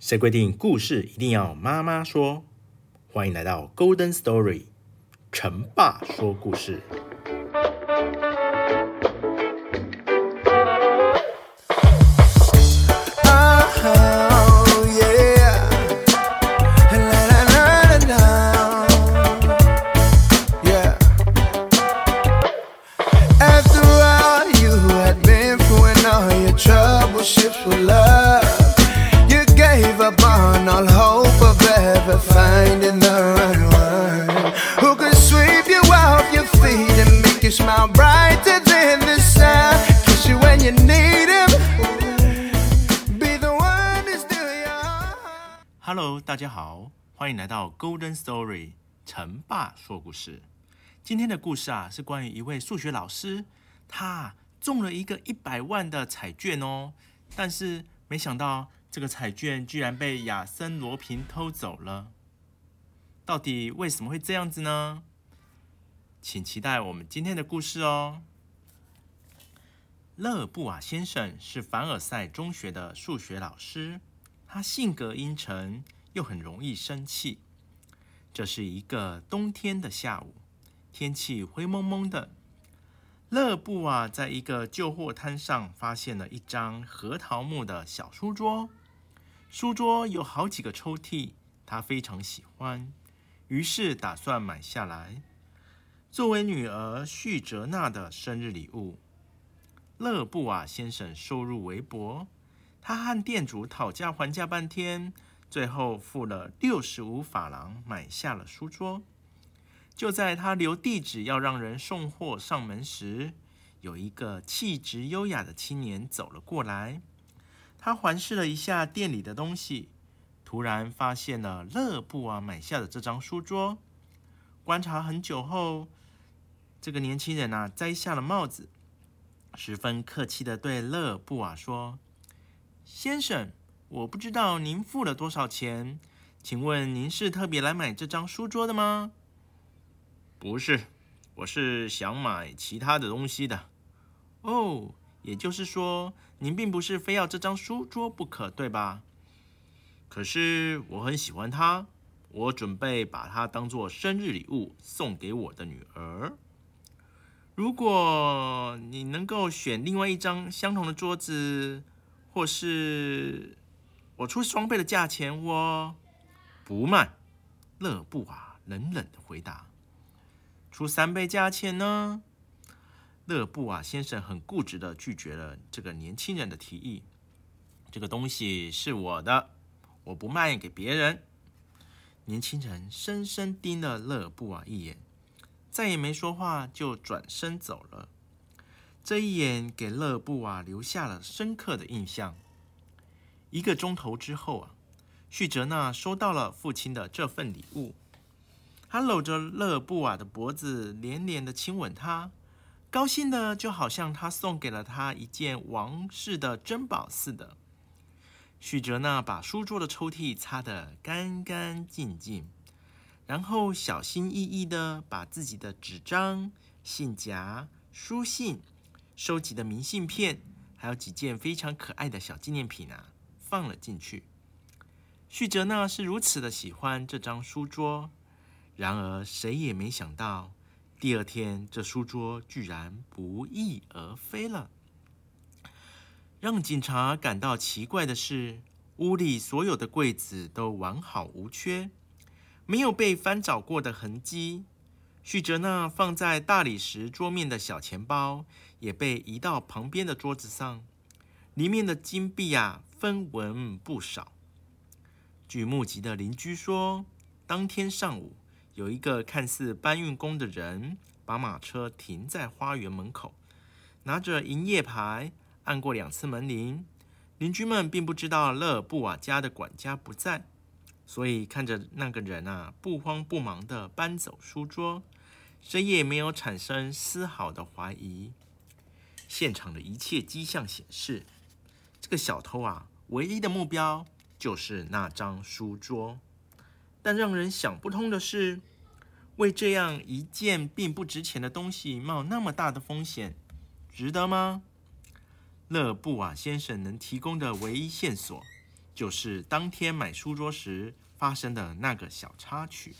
谁规定故事一定要妈妈说？欢迎来到 Golden Story，陈爸说故事。大家好，欢迎来到 Golden Story，成爸说故事。今天的故事啊，是关于一位数学老师，他中了一个一百万的彩券哦，但是没想到这个彩券居然被亚森罗平偷走了。到底为什么会这样子呢？请期待我们今天的故事哦。勒布瓦先生是凡尔赛中学的数学老师。他性格阴沉，又很容易生气。这是一个冬天的下午，天气灰蒙蒙的。勒布瓦在一个旧货摊上发现了一张核桃木的小书桌，书桌有好几个抽屉，他非常喜欢，于是打算买下来，作为女儿叙哲娜的生日礼物。勒布瓦先生收入微薄。他和店主讨价还价半天，最后付了六十五法郎买下了书桌。就在他留地址要让人送货上门时，有一个气质优雅的青年走了过来。他环视了一下店里的东西，突然发现了勒布瓦买下的这张书桌。观察很久后，这个年轻人啊摘下了帽子，十分客气地对勒布瓦说。先生，我不知道您付了多少钱，请问您是特别来买这张书桌的吗？不是，我是想买其他的东西的。哦，也就是说，您并不是非要这张书桌不可，对吧？可是我很喜欢它，我准备把它当做生日礼物送给我的女儿。如果你能够选另外一张相同的桌子。或是我出双倍的价钱，我不卖。勒布瓦冷冷的回答：“出三倍价钱呢？”勒布瓦先生很固执的拒绝了这个年轻人的提议。这个东西是我的，我不卖给别人。年轻人深深盯了勒布瓦一眼，再也没说话，就转身走了。这一眼给勒布瓦留下了深刻的印象。一个钟头之后啊，叙哲娜收到了父亲的这份礼物，他搂着勒布瓦的脖子，连连的亲吻他，高兴的就好像他送给了他一件王室的珍宝似的。叙哲娜把书桌的抽屉擦得干干净净，然后小心翼翼的把自己的纸张、信夹、书信。收集的明信片，还有几件非常可爱的小纪念品啊，放了进去。旭哲娜是如此的喜欢这张书桌，然而谁也没想到，第二天这书桌居然不翼而飞了。让警察感到奇怪的是，屋里所有的柜子都完好无缺，没有被翻找过的痕迹。旭哲娜放在大理石桌面的小钱包也被移到旁边的桌子上，里面的金币啊，分文不少。据目击的邻居说，当天上午有一个看似搬运工的人把马车停在花园门口，拿着营业牌按过两次门铃。邻居们并不知道勒布瓦家的管家不在。所以看着那个人啊，不慌不忙地搬走书桌，谁也没有产生丝毫的怀疑。现场的一切迹象显示，这个小偷啊，唯一的目标就是那张书桌。但让人想不通的是，为这样一件并不值钱的东西冒那么大的风险，值得吗？勒布瓦先生能提供的唯一线索。就是当天买书桌时发生的那个小插曲。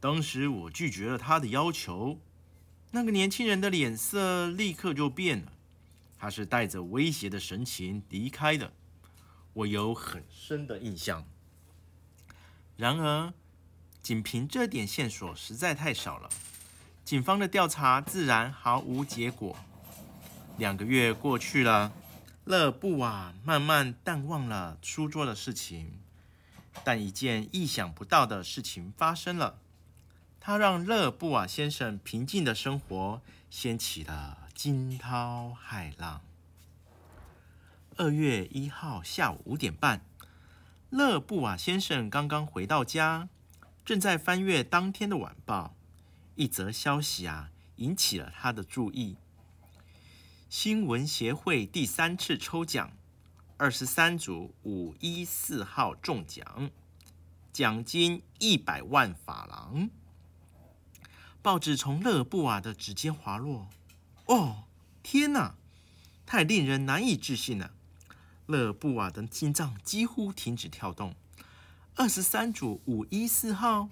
当时我拒绝了他的要求，那个年轻人的脸色立刻就变了，他是带着威胁的神情离开的，我有很深的印象。然而，仅凭这点线索实在太少了，警方的调查自然毫无结果。两个月过去了。勒布瓦慢慢淡忘了书桌的事情，但一件意想不到的事情发生了。他让勒布瓦先生平静的生活掀起了惊涛骇浪。二月一号下午五点半，勒布瓦先生刚刚回到家，正在翻阅当天的晚报。一则消息啊，引起了他的注意。新闻协会第三次抽奖，二十三组五一四号中奖，奖金一百万法郎。报纸从勒布瓦的指尖滑落。哦，天哪！太令人难以置信了。勒布瓦的心脏几乎停止跳动。二十三组五一四号，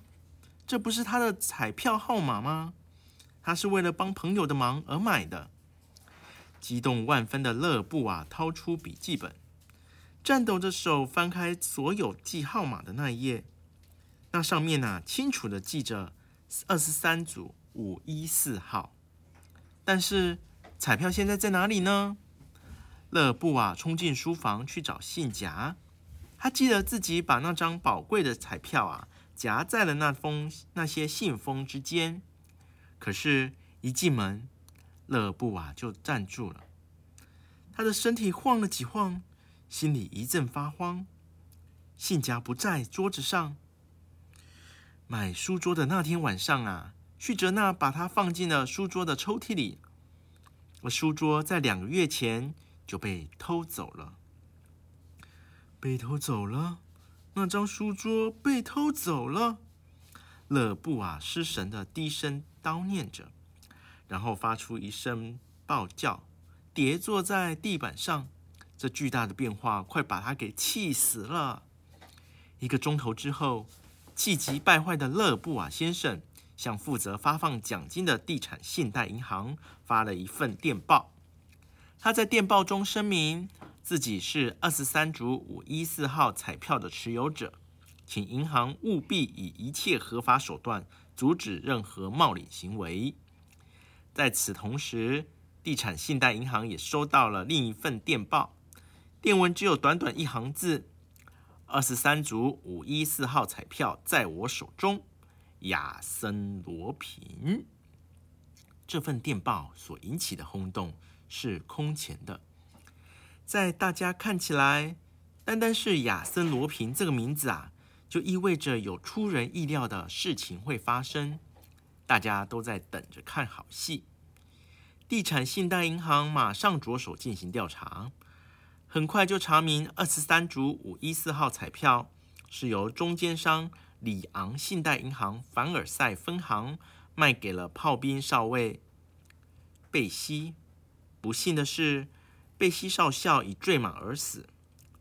这不是他的彩票号码吗？他是为了帮朋友的忙而买的。激动万分的勒布瓦掏出笔记本，颤抖着手翻开所有记号码的那一页。那上面呢，清楚的记着二十三组五一四号。但是彩票现在在哪里呢？勒布瓦冲进书房去找信夹，他记得自己把那张宝贵的彩票啊夹在了那封那些信封之间。可是，一进门。勒布瓦就站住了，他的身体晃了几晃，心里一阵发慌。信夹不在桌子上。买书桌的那天晚上啊，旭哲娜把它放进了书桌的抽屉里。而书桌在两个月前就被偷走了。被偷走了，那张书桌被偷走了。勒布瓦失神的低声叨念着。然后发出一声暴叫，跌坐在地板上。这巨大的变化快把他给气死了。一个钟头之后，气急败坏的勒布瓦先生向负责发放奖金的地产信贷银行发了一份电报。他在电报中声明自己是二十三组五一四号彩票的持有者，请银行务必以一切合法手段阻止任何冒领行为。在此同时，地产信贷银行也收到了另一份电报，电文只有短短一行字：“二十三组五一四号彩票在我手中，亚森罗平。”这份电报所引起的轰动是空前的，在大家看起来，单单是亚森罗平这个名字啊，就意味着有出人意料的事情会发生。大家都在等着看好戏。地产信贷银行马上着手进行调查，很快就查明二十三组五一四号彩票是由中间商里昂信贷银行凡尔赛分行卖给了炮兵少尉贝西。不幸的是，贝西少校已坠马而死。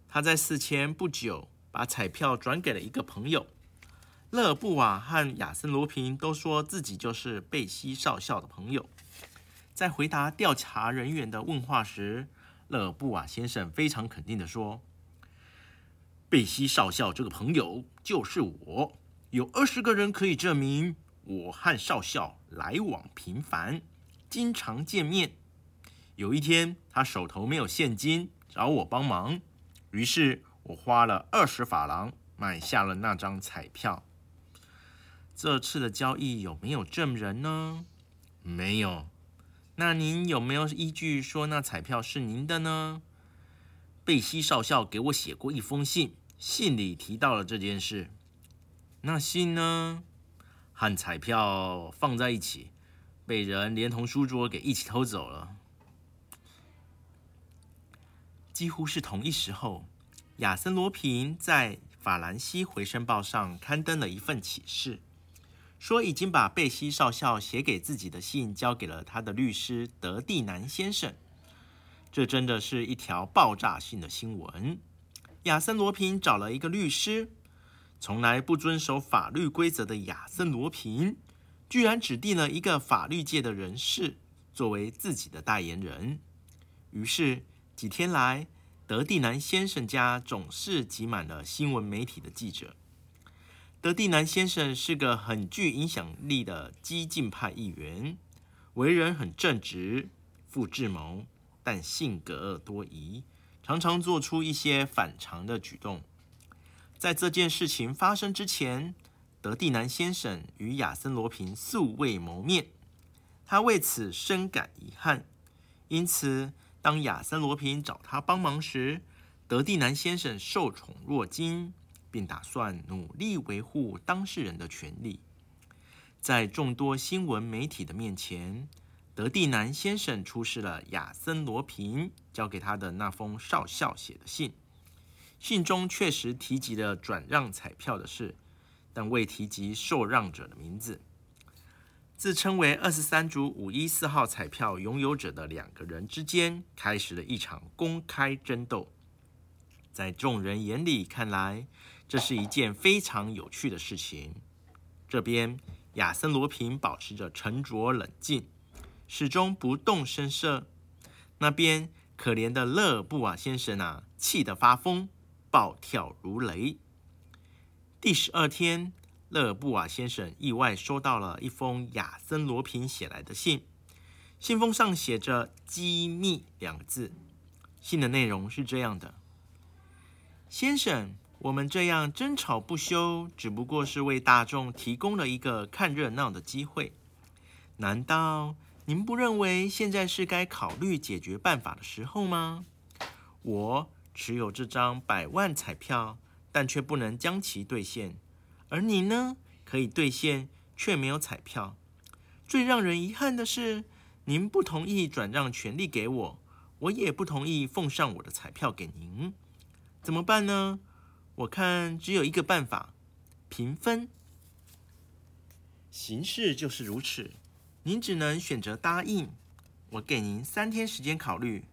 他在死前不久把彩票转给了一个朋友。勒布瓦和亚森罗平都说自己就是贝西少校的朋友。在回答调查人员的问话时，勒布瓦先生非常肯定地说：“贝西少校这个朋友就是我，有二十个人可以证明我和少校来往频繁，经常见面。有一天，他手头没有现金，找我帮忙，于是我花了二十法郎买下了那张彩票。”这次的交易有没有证人呢？没有。那您有没有依据说那彩票是您的呢？贝西少校给我写过一封信，信里提到了这件事。那信呢？和彩票放在一起，被人连同书桌给一起偷走了。几乎是同一时候，亚森罗平在法兰西回声报上刊登了一份启事。说已经把贝西少校写给自己的信交给了他的律师德蒂南先生。这真的是一条爆炸性的新闻。亚森罗平找了一个律师。从来不遵守法律规则的亚森罗平，居然指定了一个法律界的人士作为自己的代言人。于是几天来，德蒂南先生家总是挤满了新闻媒体的记者。德蒂南先生是个很具影响力的激进派议员，为人很正直、富智谋，但性格多疑，常常做出一些反常的举动。在这件事情发生之前，德蒂南先生与亚森罗平素未谋面，他为此深感遗憾。因此，当亚森罗平找他帮忙时，德蒂南先生受宠若惊，并打算努力维护当事人的权利。在众多新闻媒体的面前，德蒂南先生出示了亚森罗平交给他的那封少校写的信。信中确实提及了转让彩票的事，但未提及受让者的名字。自称为二十三组五一四号彩票拥有者的两个人之间，开始了一场公开争斗。在众人眼里看来，这是一件非常有趣的事情。这边亚森罗平保持着沉着冷静，始终不动声色；那边可怜的勒布瓦先生啊，气得发疯。暴跳如雷。第十二天，勒布瓦先生意外收到了一封亚森罗平写来的信，信封上写着“机密”两个字。信的内容是这样的：“先生，我们这样争吵不休，只不过是为大众提供了一个看热闹的机会。难道您不认为现在是该考虑解决办法的时候吗？我。”持有这张百万彩票，但却不能将其兑现。而你呢，可以兑现，却没有彩票。最让人遗憾的是，您不同意转让权利给我，我也不同意奉上我的彩票给您。怎么办呢？我看只有一个办法：平分。形势就是如此，您只能选择答应。我给您三天时间考虑。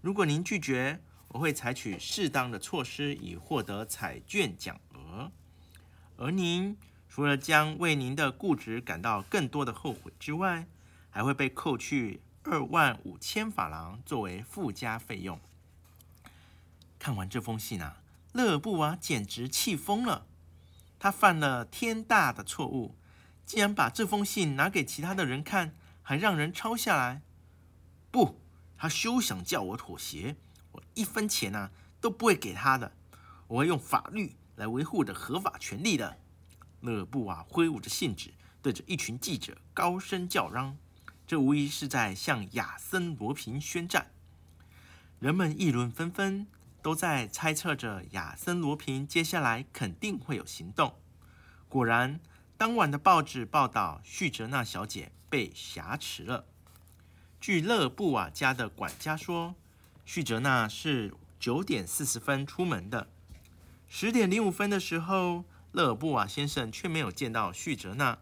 如果您拒绝，我会采取适当的措施以获得彩券奖额，而您除了将为您的固执感到更多的后悔之外，还会被扣去二万五千法郎作为附加费用。看完这封信啊，勒布瓦简直气疯了，他犯了天大的错误，竟然把这封信拿给其他的人看，还让人抄下来。不，他休想叫我妥协。我一分钱啊都不会给他的，我会用法律来维护我的合法权利的。勒布瓦挥舞着信纸，对着一群记者高声叫嚷，这无疑是在向亚森罗平宣战。人们议论纷纷，都在猜测着亚森罗平接下来肯定会有行动。果然，当晚的报纸报道，叙哲娜小姐被挟持了。据勒布瓦家的管家说。叙哲娜是九点四十分出门的，十点零五分的时候，勒布瓦先生却没有见到叙哲娜，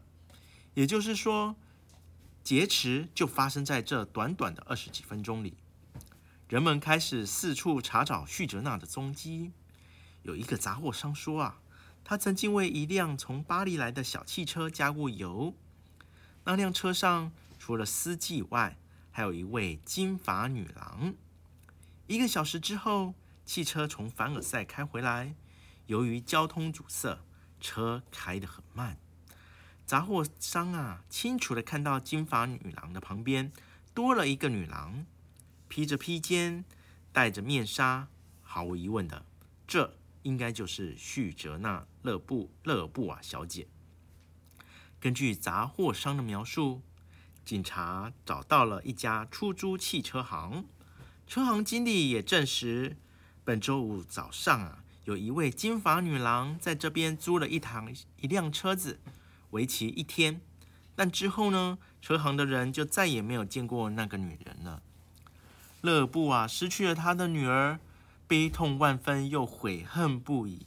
也就是说，劫持就发生在这短短的二十几分钟里。人们开始四处查找叙哲娜的踪迹。有一个杂货商说啊，他曾经为一辆从巴黎来的小汽车加过油，那辆车上除了司机以外，还有一位金发女郎。一个小时之后，汽车从凡尔赛开回来。由于交通阻塞，车开得很慢。杂货商啊，清楚地看到金发女郎的旁边多了一个女郎，披着披肩，戴着面纱。毫无疑问的，这应该就是叙哲娜勒布勒布瓦小姐。根据杂货商的描述，警察找到了一家出租汽车行。车行经理也证实，本周五早上啊，有一位金发女郎在这边租了一台一辆车子，为期一天。但之后呢，车行的人就再也没有见过那个女人了。勒布瓦失去了他的女儿，悲痛万分又悔恨不已，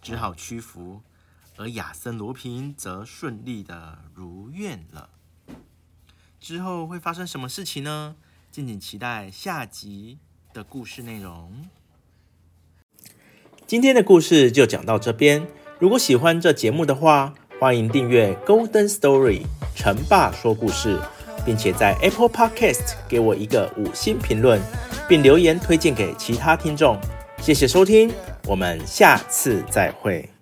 只好屈服。而亚森罗平则顺利的如愿了。之后会发生什么事情呢？敬请期待下集的故事内容。今天的故事就讲到这边。如果喜欢这节目的话，欢迎订阅 Golden Story 成爸说故事，并且在 Apple Podcast 给我一个五星评论，并留言推荐给其他听众。谢谢收听，我们下次再会。